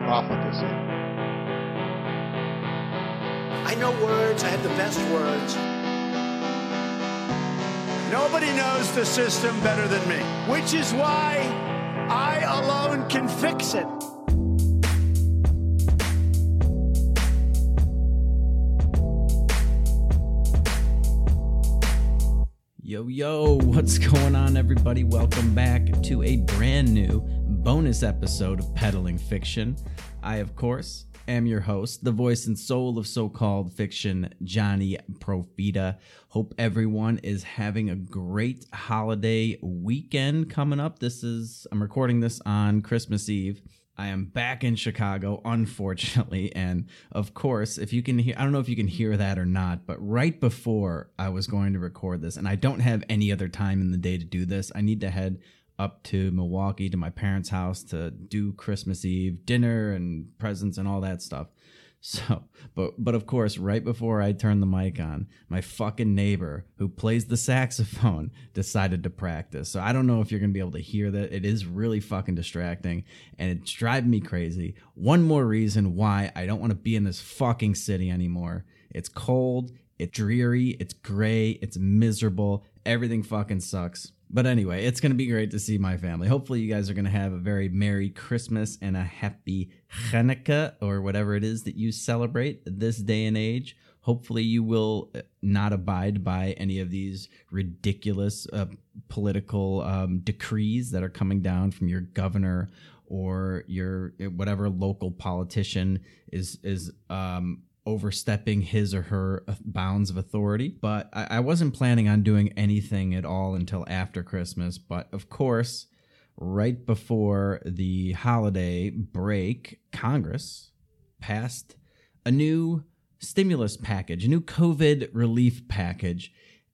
profligacy. I know words, I have the best words. Nobody knows the system better than me, which is why I alone can fix it. Yo, yo, what's going on, everybody? Welcome back to a brand new bonus episode of Peddling Fiction. I, of course, am your host, the voice and soul of so called fiction, Johnny Profita. Hope everyone is having a great holiday weekend coming up. This is, I'm recording this on Christmas Eve. I am back in Chicago, unfortunately. And of course, if you can hear, I don't know if you can hear that or not, but right before I was going to record this, and I don't have any other time in the day to do this, I need to head up to Milwaukee to my parents' house to do Christmas Eve dinner and presents and all that stuff. So, but but of course, right before I turned the mic on, my fucking neighbor who plays the saxophone decided to practice. So I don't know if you're gonna be able to hear that. It is really fucking distracting, and it's driving me crazy. One more reason why I don't want to be in this fucking city anymore. It's cold, it's dreary, it's gray, it's miserable. Everything fucking sucks. But anyway, it's going to be great to see my family. Hopefully, you guys are going to have a very Merry Christmas and a Happy Hanukkah or whatever it is that you celebrate this day and age. Hopefully, you will uh, not abide by any of these ridiculous uh, political um, decrees that are coming down from your governor or your whatever local politician is is um, overstepping his or her bounds of authority. But I, I, wasn't planning on doing anything at all until after Christmas. But of course, right before the holiday break, Congress passed a new stimulus package, a new COVID relief package.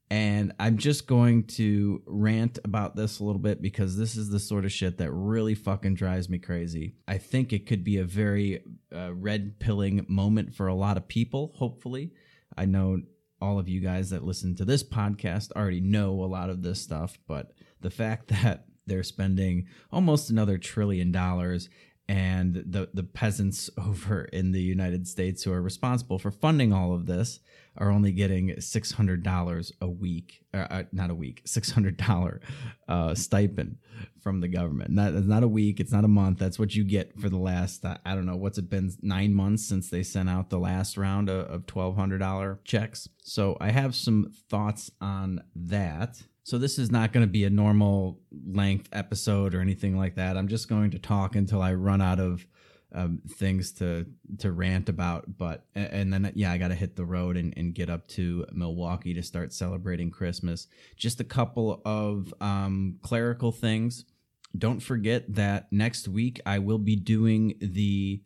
And I'm just going to rant about this a little bit because this is the sort of shit that really fucking drives me crazy. I think it could be a very uh, red pilling moment for a lot of people, hopefully. I know all of you guys that listen to this podcast already know a lot of this stuff, but the fact that they're spending almost another trillion dollars and the the peasants over in the United States who are responsible for funding all of this are only getting six hundred dollars a week, uh, uh not a week, six hundred dollar uh, stipend from the government. Not, not a week, it's not a month. That's what you get for the last uh, I don't know what's it been nine months since they sent out the last round of, of twelve hundred dollar checks. So I have some thoughts on that. So this is not going to be a normal length episode or anything like that. I'm just going to talk until I run out of um, things to to rant about. But and then yeah, I got to hit the road and, and get up to Milwaukee to start celebrating Christmas. Just a couple of um, clerical things. Don't forget that next week I will be doing the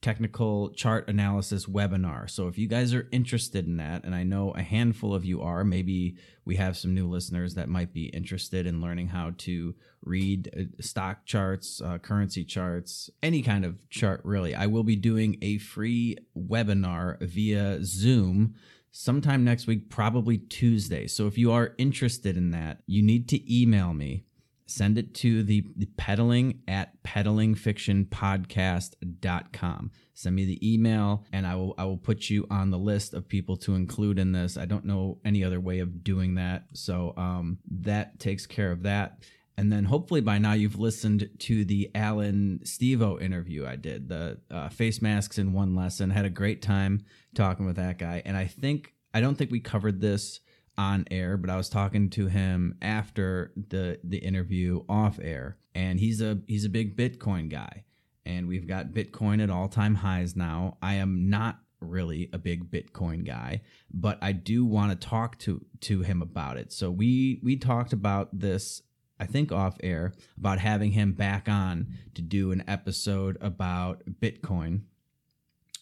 technical chart analysis webinar. So if you guys are interested in that, and I know a handful of you are, maybe we have some new listeners that might be interested in learning how to read uh, stock charts, uh, currency charts, any kind of chart really. I will be doing a free webinar via Zoom sometime next week, probably Tuesday. So if you are interested in that, you need to email me send it to the, the peddling at peddlingfictionpodcast.com send me the email and i will i will put you on the list of people to include in this i don't know any other way of doing that so um, that takes care of that and then hopefully by now you've listened to the Allan Stevo interview I did, the uh, face masks in one lesson. Had a great time talking with that guy. And I think, I don't think we covered this on air, but I was talking to him after the the interview off air, and he's a he's a big Bitcoin guy, and we've got Bitcoin at all time highs now. I am not really a big Bitcoin guy, but I do want to talk to to him about it. So we we talked about this I think off air about having him back on to do an episode about Bitcoin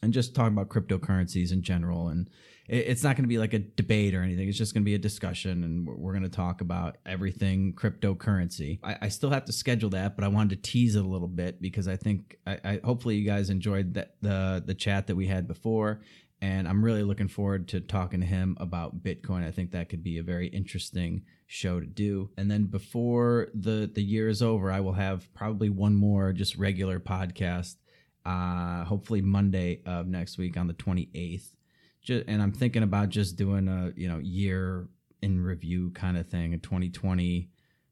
and just talk about cryptocurrencies in general. And it, it's not going to be like a debate or anything. It's just going to be a discussion, and we're, we're going to talk about everything cryptocurrency. I, I still have to schedule that, but I wanted to tease it a little bit because I think I, I hopefully you guys enjoyed that the the chat that we had before and I'm really looking forward to talking to him about Bitcoin. I think that could be a very interesting show to do. And then before the the year is over, I will have probably one more just regular podcast. Uh, hopefully Monday of next week on the 28th. Just, and I'm thinking about just doing a you know year in review kind of thing, a 2020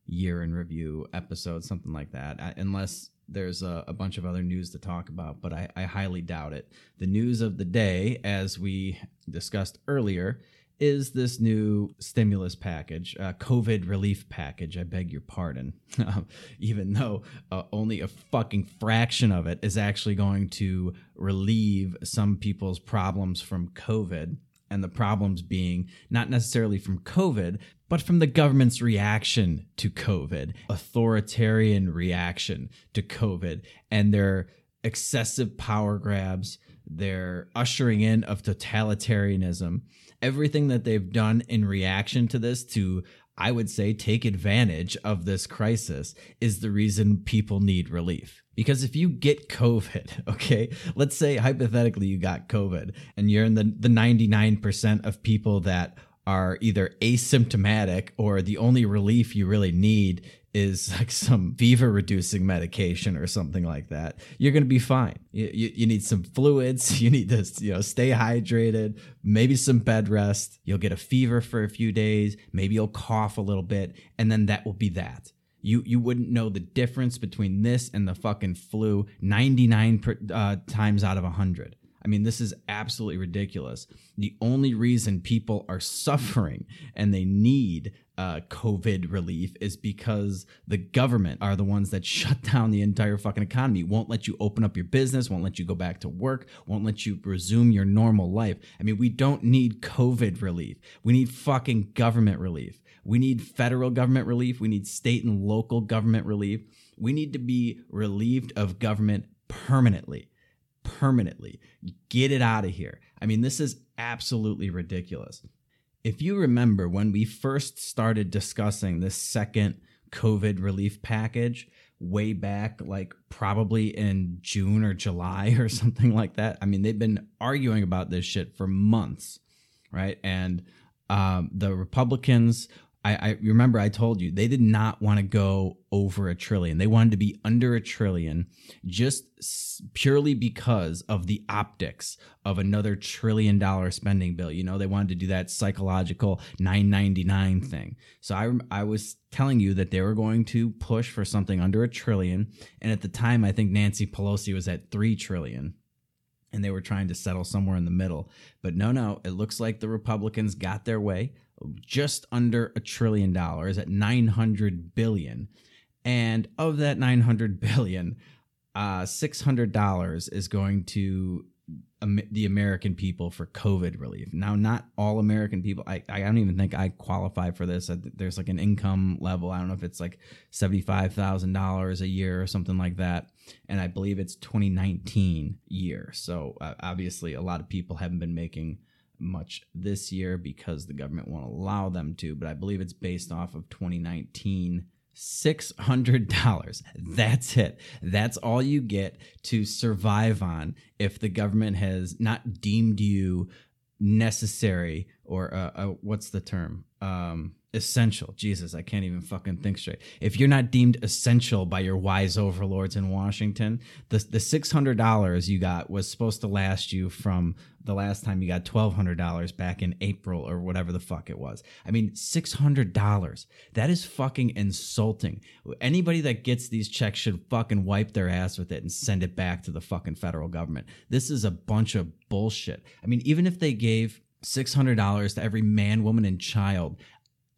year in review episode, something like that. I, unless there's a, a, bunch of other news to talk about, but I, I highly doubt it. The news of the day, as we discussed earlier, is this new stimulus package, uh, COVID relief package. I beg your pardon. Even though uh, only a fucking fraction of it is actually going to relieve some people's problems from COVID and the problems being not necessarily from COVID, but from the government's reaction to COVID, authoritarian reaction to COVID, and their excessive power grabs, their ushering in of totalitarianism, everything that they've done in reaction to this to I would say take advantage of this crisis is the reason people need relief. Because if you get COVID, okay, let's say hypothetically you got COVID and you're in the, the 99% of people that are either asymptomatic or the only relief you really need is like some fever reducing medication or something like that, you're going to be fine. You, you, you, need some fluids. You need to you know stay hydrated. Maybe some bed rest. You'll get a fever for a few days. Maybe you'll cough a little bit, and then that will be that. You you wouldn't know the difference between this and the fucking flu 99 per, uh, times out of 100. I mean, this is absolutely ridiculous. The only reason people are suffering and they need uh, COVID relief is because the government are the ones that shut down the entire fucking economy, won't let you open up your business, won't let you go back to work, won't let you resume your normal life. I mean, we don't need COVID relief. We need fucking government relief. We need federal government relief. We need state and local government relief. We need to be relieved of government permanently permanently. Get it out of here. I mean, this is absolutely ridiculous. If you remember when we first started discussing this second COVID relief package way back, like probably in June or July or something like that, I mean, they've been arguing about this shit for months, right? And um, the Republicans I, I, remember I told you they did not want to go over a trillion. They wanted to be under a trillion just purely because of the optics of another trillion dollar spending bill. You know, they wanted to do that psychological 999 thing. So I, I was telling you that they were going to push for something under a trillion. And at the time, I think Nancy Pelosi was at 3 trillion and they were trying to settle somewhere in the middle. But no, no, it looks like the Republicans got their way just under a trillion dollars at 900 billion. And of that 900 billion, uh, $600 is going to the American people for COVID relief. Now, not all American people. I, I don't even think I qualify for this. There's like an income level. I don't know if it's like $75,000 a year or something like that. And I believe it's 2019 year. So uh, obviously, a lot of people haven't been making much this year because the government won't allow them to, but I believe it's based off of 2019 $600. Hmm. That's it. That's all you get to survive on if the government has not deemed you necessary or uh, uh, what's the term? Um, essential. Jesus, I can't even fucking think straight. If you're not deemed essential by your wise overlords in Washington, the the six hundred dollars you got was supposed to last you from the last time you got twelve hundred dollars back in April or whatever the fuck it was. I mean, six hundred dollars. That is fucking insulting. Anybody that gets these checks should fucking wipe their ass with it and send it back to the fucking federal government. This is a bunch of bullshit. I mean, even if they gave $600 to every man, woman, and child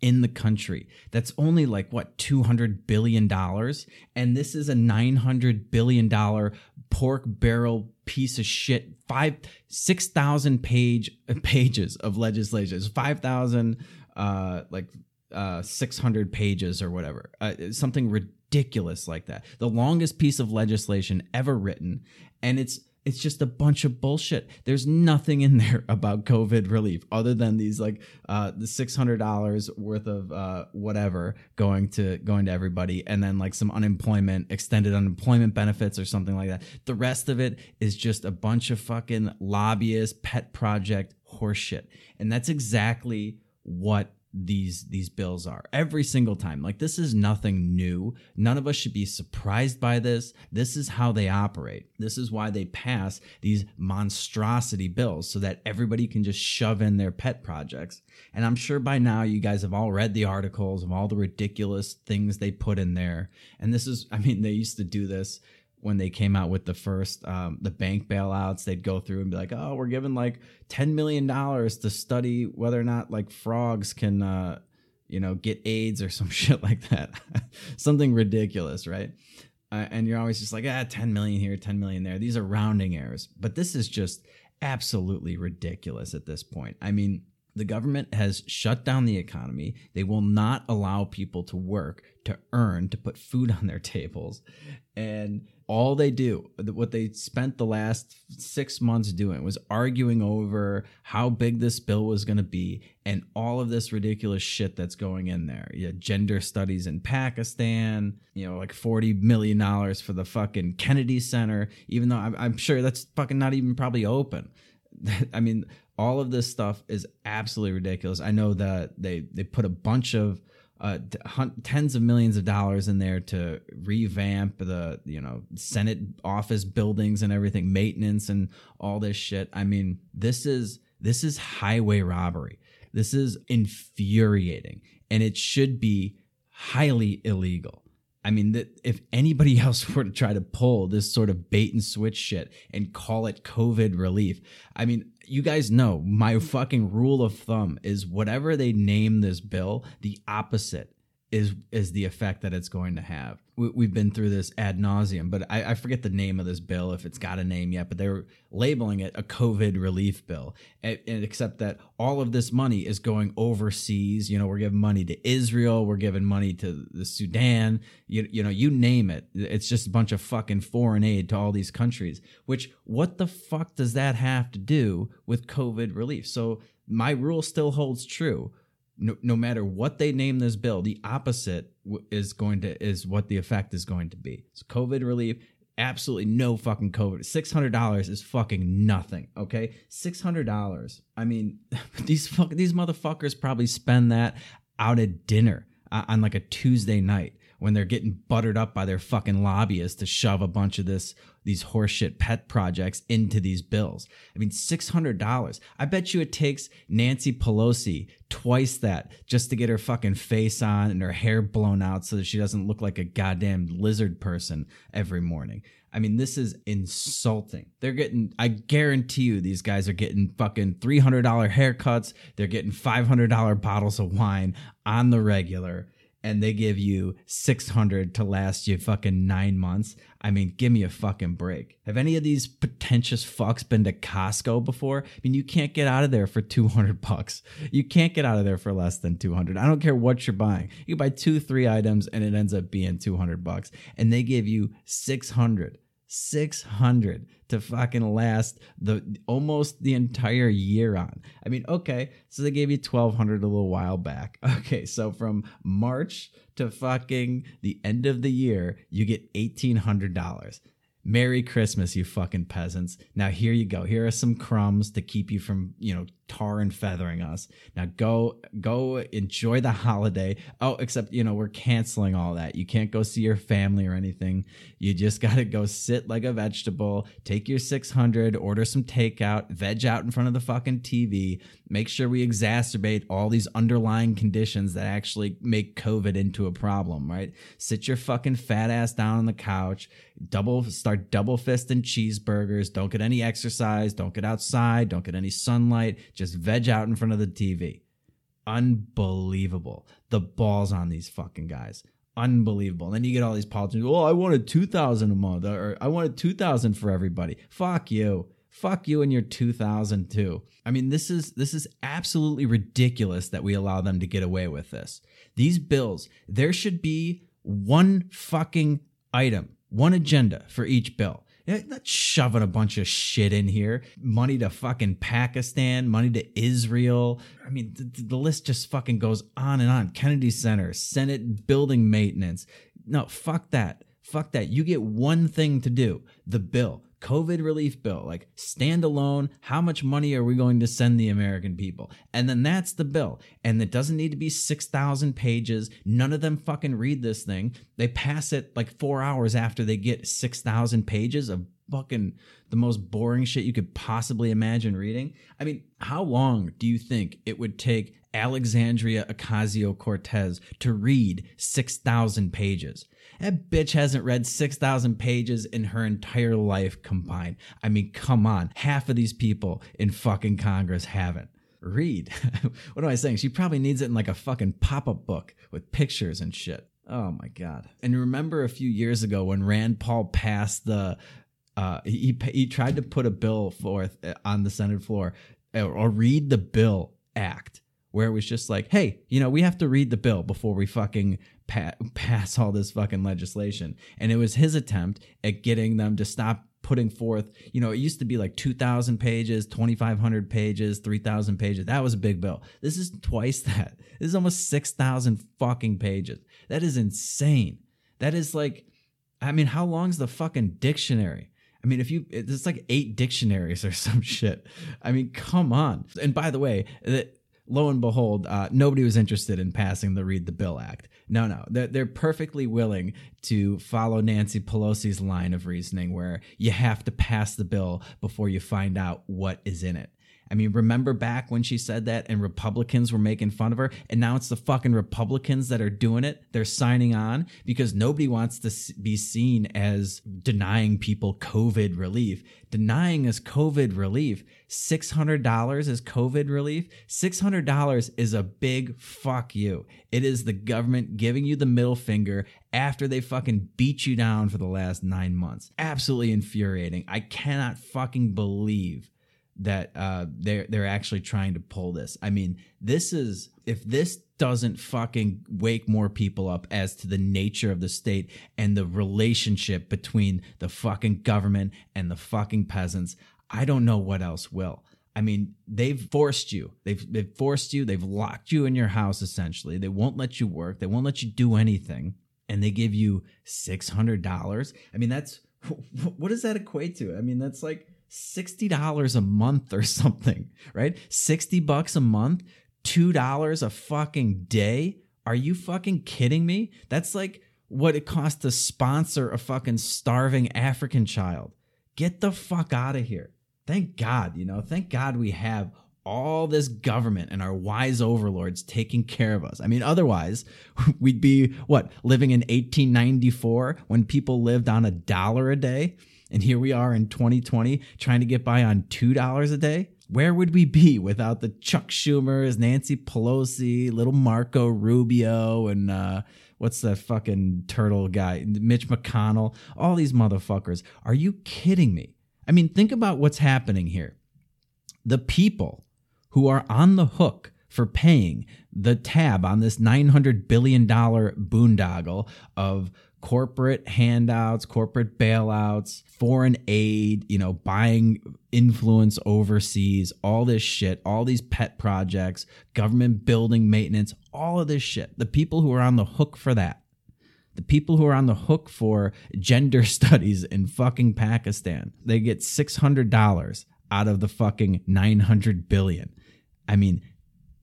in the country. That's only like what 200 billion dollars and this is a 900 billion dollar pork barrel piece of shit. 5 6,000 page pages of legislation. It's 5,000 uh like uh 600 pages or whatever. Uh, something ridiculous like that. The longest piece of legislation ever written and it's it's just a bunch of bullshit. There's nothing in there about COVID relief other than these like uh, the six hundred dollars worth of uh, whatever going to going to everybody, and then like some unemployment, extended unemployment benefits or something like that. The rest of it is just a bunch of fucking lobbyist pet project horseshit, and that's exactly what these these bills are every single time. Like this is nothing new. None of us should be surprised by this. This is how they operate. This is why they pass these monstrosity bills so that everybody can just shove in their pet projects. And i'm sure by now you guys have all read the articles of all the ridiculous things they put in there. And this is i mean they used to do this when they came out with the first um, the bank bailouts they'd go through and be like oh we're giving like 10 million dollars to study whether or not like frogs can uh, you know get aids or some shit like that. Something ridiculous right? Uh, and you're always just like ah 10 million here 10 million there. These are rounding errors. But this is just absolutely ridiculous at this point. I mean the government has shut down the economy. They will not allow people to work, to earn, to put food on their tables. And all they do, what they spent the last six months doing, was arguing over how big this bill was going to be and all of this ridiculous shit that's going in there. Yeah, gender studies in Pakistan, you know, like $40 million for the fucking Kennedy Center, even though I'm, I'm sure that's fucking not even probably open. I mean, all of this stuff is absolutely ridiculous. I know that they they put a bunch of uh, tens of millions of dollars in there to revamp the you know Senate office buildings and everything, maintenance and all this shit. I mean, this is this is highway robbery. This is infuriating, and it should be highly illegal. I mean, that if anybody else were to try to pull this sort of bait and switch shit and call it COVID relief, I mean, you guys know my fucking rule of thumb is whatever they name this bill, the opposite is is the effect that it's going to have. We, have been through this ad nauseum, but I, I, forget the name of this bill if it's got a name yet. But they're labeling it a COVID relief bill, and, and except that all of this money is going overseas. You know, we're giving money to Israel, we're giving money to the Sudan. You you know, you name it. It's just a bunch of fucking foreign aid to all these countries. Which what the fuck does that have to do with COVID relief? So my rule still holds true no, no matter what they name this bill, the opposite is going to is what the effect is going to be. It's COVID relief. Absolutely no fucking COVID. Six hundred dollars is fucking nothing. Okay, six hundred dollars. I mean, these fuck these motherfuckers probably spend that out at dinner uh, on like a Tuesday night when they're getting buttered up by their fucking lobbyists to shove a bunch of this these horseshit pet projects into these bills. I mean, $600. I bet you it takes Nancy Pelosi twice that just to get her fucking face on and her hair blown out so that she doesn't look like a goddamn lizard person every morning. I mean, this is insulting. They're getting, I guarantee you, these guys are getting fucking $300 haircuts. They're getting $500 bottles of wine on the regular and they give you 600 to last you fucking nine months. I mean, give me a fucking break. Have any of these pretentious fucks been to Costco before? I mean, you can't get out of there for 200 bucks. You can't get out of there for less than 200. I don't care what you're buying. You buy two, three items and it ends up being 200 bucks and they give you 600. 600 to fucking last the almost the entire year on. I mean, okay, so they gave you 1200 a little while back. Okay, so from March to fucking the end of the year, you get $1800. Merry Christmas, you fucking peasants. Now here you go. Here are some crumbs to keep you from, you know, tar and feathering us. Now go go enjoy the holiday. Oh, except you know we're canceling all that. You can't go see your family or anything. You just got to go sit like a vegetable. Take your 600, order some takeout, veg out in front of the fucking TV. Make sure we exacerbate all these underlying conditions that actually make COVID into a problem, right? Sit your fucking fat ass down on the couch, double start double fisting cheeseburgers, don't get any exercise, don't get outside, don't get any sunlight just veg out in front of the TV. Unbelievable. The balls on these fucking guys. Unbelievable. And then you get all these politicians. Oh, I wanted two thousand a month, or I wanted two thousand for everybody. Fuck you. Fuck you and your two thousand too. I mean, this is this is absolutely ridiculous that we allow them to get away with this. These bills, there should be one fucking item, one agenda for each bill Not shoving a bunch of shit in here. Money to fucking Pakistan, money to Israel. I mean, the, the list just fucking goes on and on. Kennedy Center, Senate building maintenance. No, fuck that. Fuck that. You get one thing to do the bill. COVID relief bill, like standalone, how much money are we going to send the American people? And then that's the bill. And it doesn't need to be 6,000 pages. None of them fucking read this thing. They pass it like four hours after they get 6,000 pages of fucking the most boring shit you could possibly imagine reading. I mean, how long do you think it would take Alexandria Ocasio Cortez to read 6,000 pages? That bitch hasn't read 6,000 pages in her entire life combined. I mean, come on. Half of these people in fucking Congress haven't. Read. what am I saying? She probably needs it in like a fucking pop up book with pictures and shit. Oh my God. And remember a few years ago when Rand Paul passed the, uh, he, he tried to put a bill forth uh, on the Senate floor or, or read the bill act where it was just like, hey, you know, we have to read the bill before we fucking pa- pass all this fucking legislation. And it was his attempt at getting them to stop putting forth, you know, it used to be like 2,000 pages, 2,500 pages, 3,000 pages. That was a big bill. This is twice that. This is almost 6,000 fucking pages. That is insane. That is like, I mean, how long's the fucking dictionary? I mean, if you, it's like eight dictionaries or some shit. I mean, come on. And by the way, lo and behold, uh, nobody was interested in passing the Read the Bill Act. No, no, they're, they're perfectly willing to follow Nancy Pelosi's line of reasoning where you have to pass the bill before you find out what is in it. I mean, remember back when she said that and Republicans were making fun of her, and now it's the fucking Republicans that are doing it. They're signing on because nobody wants to be seen as denying people COVID relief. Denying us COVID relief. $600 is COVID relief. $600 is a big fuck you. It is the government giving you the middle finger after they fucking beat you down for the last nine months. Absolutely infuriating. I cannot fucking believe that uh, they're they're actually trying to pull this. I mean, this is if this doesn't fucking wake more people up as to the nature of the state and the relationship between the fucking government and the fucking peasants, I don't know what else will. I mean, they've forced you. They've they've forced you. They've locked you in your house essentially. They won't let you work. They won't let you do anything. And they give you six hundred dollars. I mean, that's what does that equate to? I mean, that's like $60 a month or something, right? 60 bucks a month, $2 a fucking day. Are you fucking kidding me? That's like what it costs to sponsor a fucking starving African child. Get the fuck out of here. Thank God, you know, thank God we have all this government and our wise overlords taking care of us. I mean, otherwise, we'd be what, living in 1894 when people lived on a dollar a day? And here we are in 2020 trying to get by on $2 a day. Where would we be without the Chuck Schumers, Nancy Pelosi, little Marco Rubio, and uh, what's that fucking turtle guy, Mitch McConnell, all these motherfuckers? Are you kidding me? I mean, think about what's happening here. The people who are on the hook for paying the tab on this $900 billion boondoggle of corporate handouts, corporate bailouts, foreign aid, you know, buying influence overseas, all this shit, all these pet projects, government building maintenance, all of this shit. The people who are on the hook for that, the people who are on the hook for gender studies in fucking Pakistan, they get $600 out of the fucking 900 billion. I mean,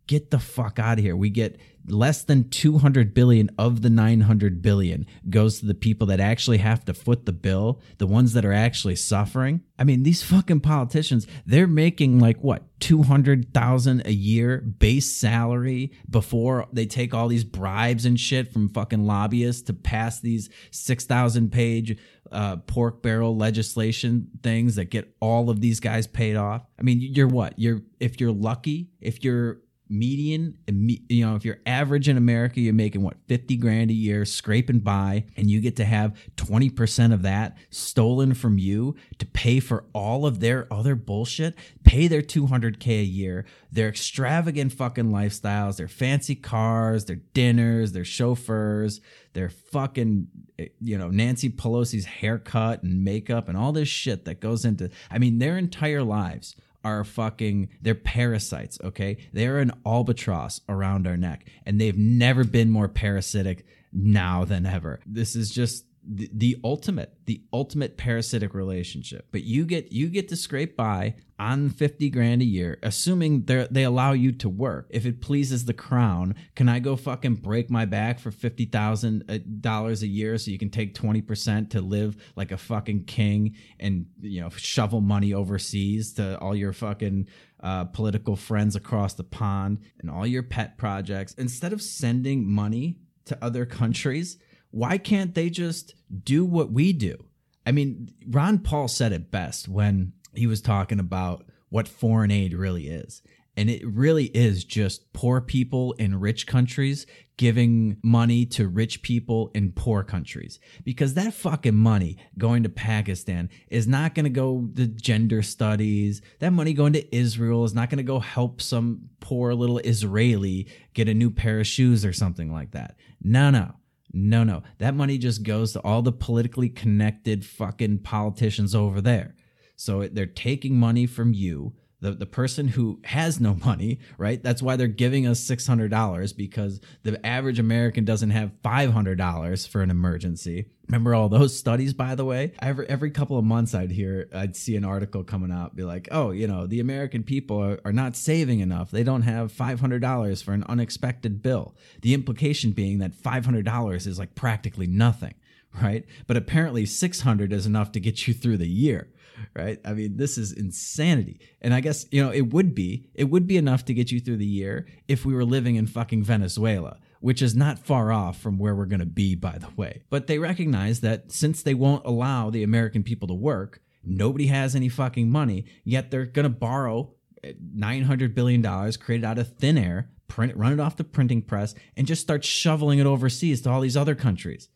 get the fuck out of here. We get less than 200 billion of the 900 billion goes to the people that actually have to foot the bill, the ones that are actually suffering. I mean, these fucking politicians, they're making like what, 200,000 a year base salary before they take all these bribes and shit from fucking lobbyists to pass these 6,000 page uh, pork barrel legislation things that get all of these guys paid off. I mean, you're what? You're if you're lucky, if you're median, you know, if you're average in America, you're making what, 50 grand a year, scraping by, and you get to have 20% of that stolen from you to pay for all of their other bullshit, pay their 200K a year, their extravagant fucking lifestyles, their fancy cars, their dinners, their chauffeurs, their fucking, eh, you know, Nancy Pelosi's haircut and makeup and all this shit that goes into, I mean, their entire lives are fucking they're parasites okay? They're an albatross around our neck and they've never been more parasitic now than ever. This is just the, ultimate the ultimate parasitic relationship. But you get you get to scrape by on 50 grand a year assuming they they allow you to work. If it pleases the crown can i go fucking break my back for $50,000 uh, a year so you can take 20% to live like a fucking king and you know shovel money overseas to all your fucking uh, political friends across the pond and all your pet projects? Instead of sending money to other countries why can't they just do what we do? I mean, Ron Paul said it best when he was talking about what foreign aid really is. And it really is just poor people in rich countries giving money to rich people in poor countries. Because that fucking money going to Pakistan is not going to go to gender studies. That money going to Israel is not going to go help some poor little Israeli get a new pair of shoes or something like that. No, no. No, no. That money just goes to all the politically connected fucking politicians over there. So they're taking money from you the, the person who has no money, right? That's why they're giving us $600 because the average American doesn't have $500 for an emergency. Remember all those studies, by the way? Every, every couple of months, I'd hear, I'd see an article coming out, be like, oh, you know, the American people are, are not saving enough. They don't have $500 for an unexpected bill. The implication being that $500 is like practically nothing, right? But apparently 600 is enough to get you through the year right? I mean, this is insanity. And I guess, you know, it would be, it would be enough to get you through the year if we were living in fucking Venezuela, which is not far off from where we're going to be, by the way. But they recognize that since they won't allow the American people to work, nobody has any fucking money, yet they're going to borrow eh, $900 billion created out of thin air, print, run it off the printing press, and just start shoveling it overseas to all these other countries.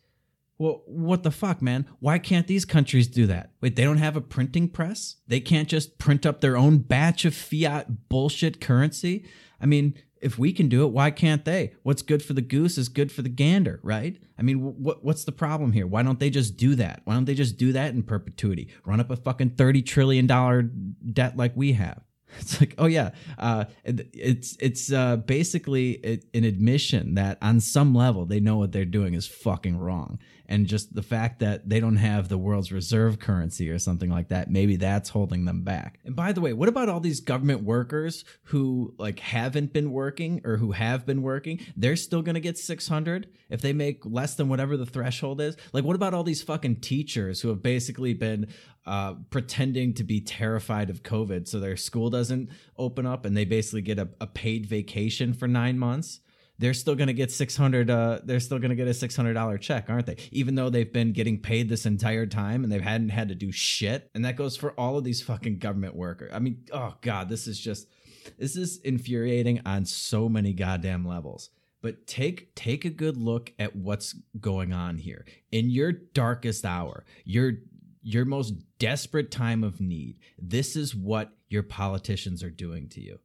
Well, what the fuck, man? Why can't these countries do that? Wait, they don't have a printing press? They can't just print up their own batch of fiat bullshit currency? I mean, if we can do it, why can't they? What's good for the goose is good for the gander, right? I mean, what what's the problem here? Why don't they just do that? Why don't they just do that in perpetuity? Run up a fucking 30 trillion dollar debt like we have. It's like, oh yeah, uh, it's it's uh, basically an admission that on some level they know what they're doing is fucking wrong, and just the fact that they don't have the world's reserve currency or something like that maybe that's holding them back. And by the way what about all these government workers who like haven't been working or who have been working? They're still going to get 600 if they make less than whatever the threshold is? Like what about all these fucking teachers who have basically been uh, pretending to be terrified of covid so their school doesn't open up and they basically get a, a paid vacation for nine months they're still going to get 600 uh, they're still going to get a $600 check aren't they? Even though they've been getting paid this entire time and they hadn't had to do shit. And that goes for all of these fucking government workers. I mean oh god this is just this is infuriating on so many goddamn levels. But take take a good look at what's going on here. In your darkest hour your your most desperate time of need this is what your politicians are doing to you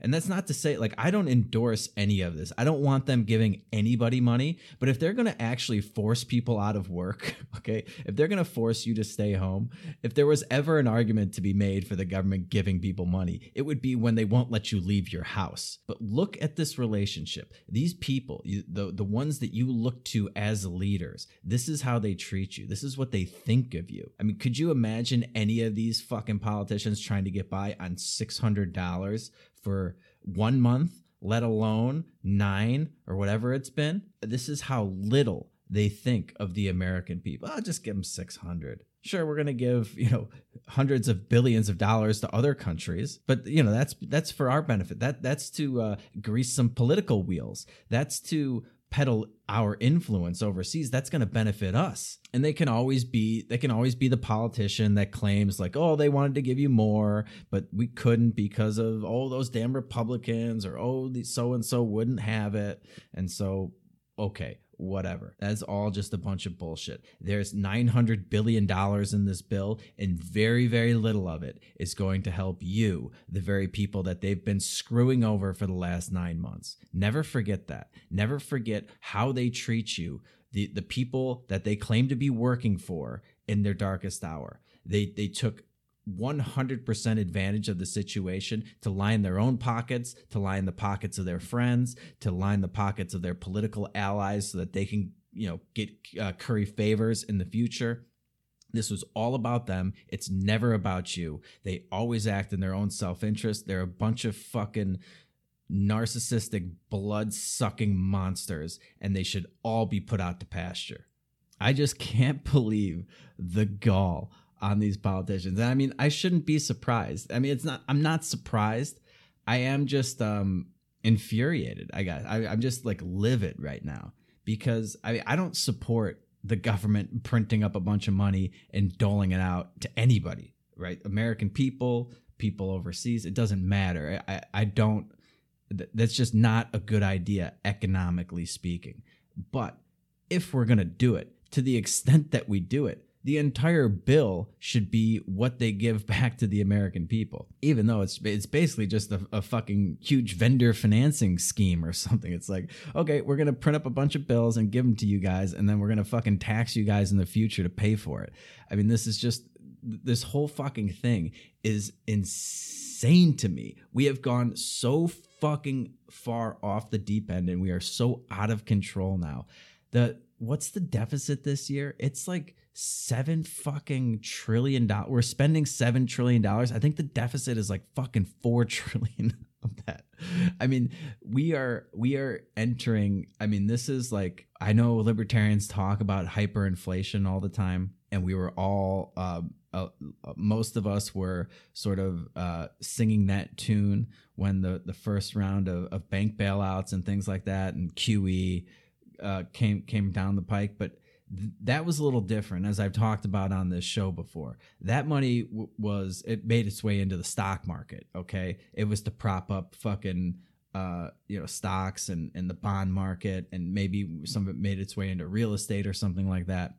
and that's not to say, like, I don't endorse any of this. I don't want them giving anybody money. But if they're going to actually force people out of work, okay, if they're going to force you to stay home, if there was ever an argument to be made for the government giving people money, it would be when they won't let you leave your house. But look at this relationship. These people, the, the ones that you look to as leaders, this is how they treat you. This is what they think of you. I mean, could you imagine any of these fucking politicians trying to get by on $600 for one month, let alone nine or whatever it's been. This is how little they think of the American people. I'll just give them 600. Sure, we're going to give, you know, hundreds of billions of dollars to other countries, but you know, that's that's for our benefit. That that's to uh, grease some political wheels. That's to peddle our influence overseas that's going to benefit us. And they can always be they can always be the politician that claims like oh they wanted to give you more but we couldn't because of oh those damn republicans or oh so and so wouldn't have it. And so okay whatever. That's all just a bunch of bullshit. There's $900 billion in this bill, and very, very little of it is going to help you, the very people that they've been screwing over for the last nine months. Never forget that. Never forget how they treat you, the, the people that they claim to be working for in their darkest hour. They, they took 100% advantage of the situation to line their own pockets, to line the pockets of their friends, to line the pockets of their political allies so that they can, you know, get uh, curry favors in the future. This was all about them. It's never about you. They always act in their own self interest. They're a bunch of fucking narcissistic, blood sucking monsters, and they should all be put out to pasture. I just can't believe the gall on these politicians. And I mean, I shouldn't be surprised. I mean, it's not. I'm not surprised. I am just um infuriated. I got. I, I'm just like livid right now because I mean, I don't support the government printing up a bunch of money and doling it out to anybody. Right, American people, people overseas. It doesn't matter. I I don't. That's just not a good idea economically speaking. But if we're gonna do it, to the extent that we do it, the entire bill should be what they give back to the American people, even though it's it's basically just a, a, fucking huge vendor financing scheme or something. It's like, okay, we're gonna print up a bunch of bills and give them to you guys, and then we're gonna fucking tax you guys in the future to pay for it. I mean, this is just this whole fucking thing is insane to me. We have gone so fucking far off the deep end, and we are so out of control now. The what's the deficit this year? It's like seven fucking trillion dollars. We're spending seven trillion dollars. I think the deficit is like fucking four trillion of that. I mean, we are we are entering. I mean, this is like I know libertarians talk about hyperinflation all the time, and we were all. Uh, uh, most of us were sort of uh, singing that tune when the, the first round of, of bank bailouts and things like that and QE uh, came came down the pike. But that was a little different as i've talked about on this show before. That money w- was it made its way into the stock market okay? It was to prop up fucking uh, you know stocks and, and the bond market and maybe some of it made its way into real estate or something like that.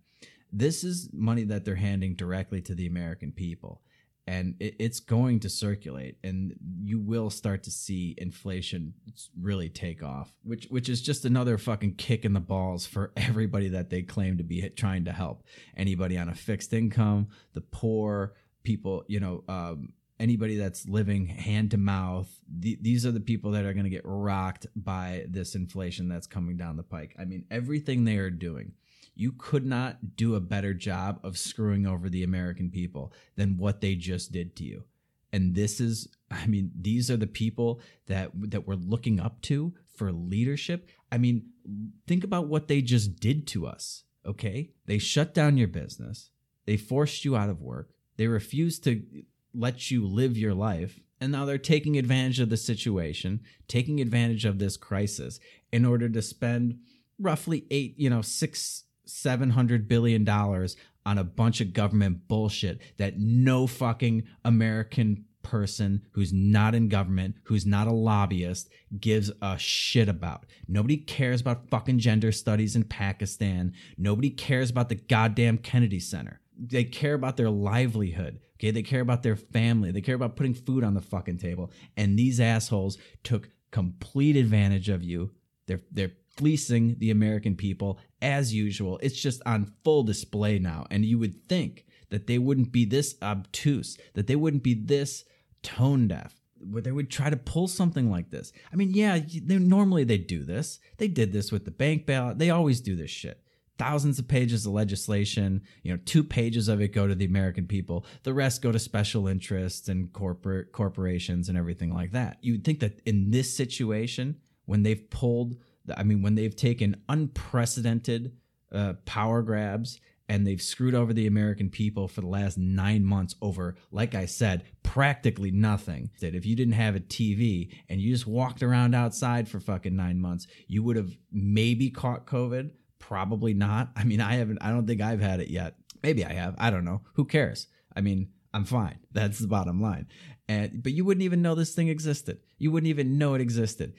This is money that they're handing directly to the american people and it, it's going to circulate and you will start to see inflation really take off which which is just another fucking kick in the balls for everybody that they claim to be trying to help. Anybody on a fixed income the poor people you know um, anybody that's living hand to mouth th- these are the people that are going to get rocked by this inflation that's coming down the pike. I mean everything they are doing you could not do a better job of screwing over the American people than what they just did to you. And this is, I mean, these are the people that that we're looking up to for leadership. I mean, think about what they just did to us. Okay, they shut down your business. They forced you out of work. They refused to let you live your life. And now they're taking advantage of the situation, taking advantage of this crisis in order to spend roughly eight, you know, six, $700 billion on a bunch of government bullshit that no fucking American person who's not in government, who's not a lobbyist, gives a shit about. Nobody cares about fucking gender studies in Pakistan. Nobody cares about the goddamn Kennedy Center. They care about their livelihood. Okay. They care about their family. They care about putting food on the fucking table. And these assholes took complete advantage of you. They're, they're fleecing the American people as usual. It's just on full display now. And you would think that they wouldn't be this obtuse, that they wouldn't be this tone deaf where they would try to pull something like this. I mean, yeah, they, normally they do this. They did this with the bank bailout. They always do this shit. Thousands of pages of legislation, you know, two pages of it go to the American people. The rest go to special interests and corporate corporations and everything like that. You would think that in this situation, when they've pulled I mean, when they've taken unprecedented uh, power grabs and they've screwed over the American people for the last nine months over, like I said, practically nothing. That if you didn't have a TV and you just walked around outside for fucking nine months, you would have maybe caught COVID. Probably not. I mean, I haven't, I don't think I've had it yet. Maybe I have. I don't know. Who cares? I mean, I'm fine. That's the bottom line. And but you wouldn't even know this thing existed. You wouldn't even know it existed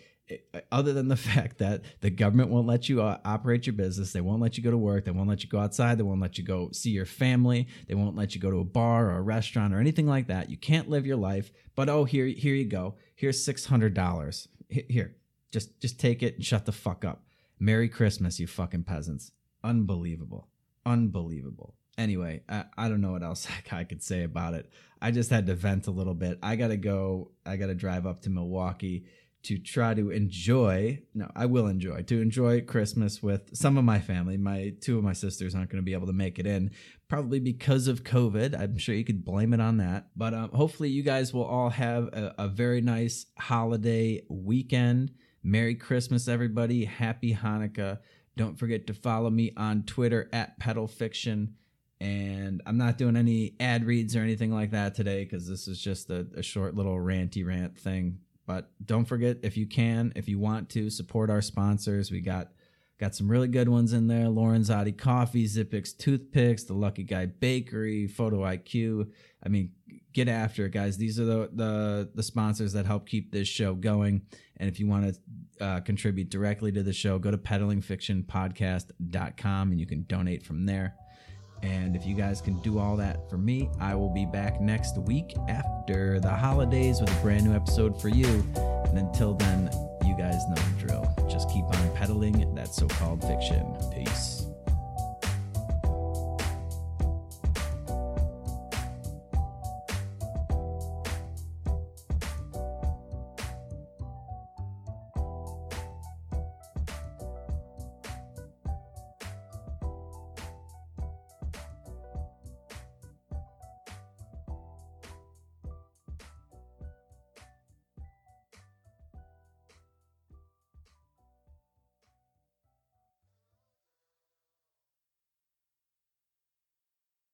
other than the fact that the government won't let you uh, operate your business, they won't let you go to work, they won't let you go outside, they won't let you go see your family, they won't let you go to a bar or a restaurant or anything like that. You can't live your life. But oh, here, here you go. Here's six hundred dollars. Here, just just take it and shut the fuck up. Merry Christmas, you fucking peasants. Unbelievable, unbelievable. Anyway, I, I don't know what else I could say about it. I just had to vent a little bit. I gotta go. I gotta drive up to Milwaukee to try to enjoy no i will enjoy to enjoy christmas with some of my family. My two of my sisters aren't going to be able to make it in probably because of covid. I'm sure you could blame it on that. But um, hopefully you guys will all have a, a very nice holiday weekend. Merry christmas everybody. Happy hanukkah. Don't forget to follow me on twitter at pedal fiction. And I'm not doing any ad reads or anything like that today because this is just a, a, short little ranty rant thing but don't forget if you can, if you want to support our sponsors, we got got some really good ones in there. Lorenzotti Coffee, Zipix Toothpicks, The Lucky Guy Bakery, Photo IQ. I mean, get after it, guys. These are the the, the sponsors that help keep this show going. And if you want to uh, contribute directly to the show, go to peddlingfictionpodcast.com and you can donate from there. And if you guys can do all that for me, I will be back next week after the holidays with a brand new episode for you. And until then, you guys know the drill. Just keep on peddling that so called fiction. Peace.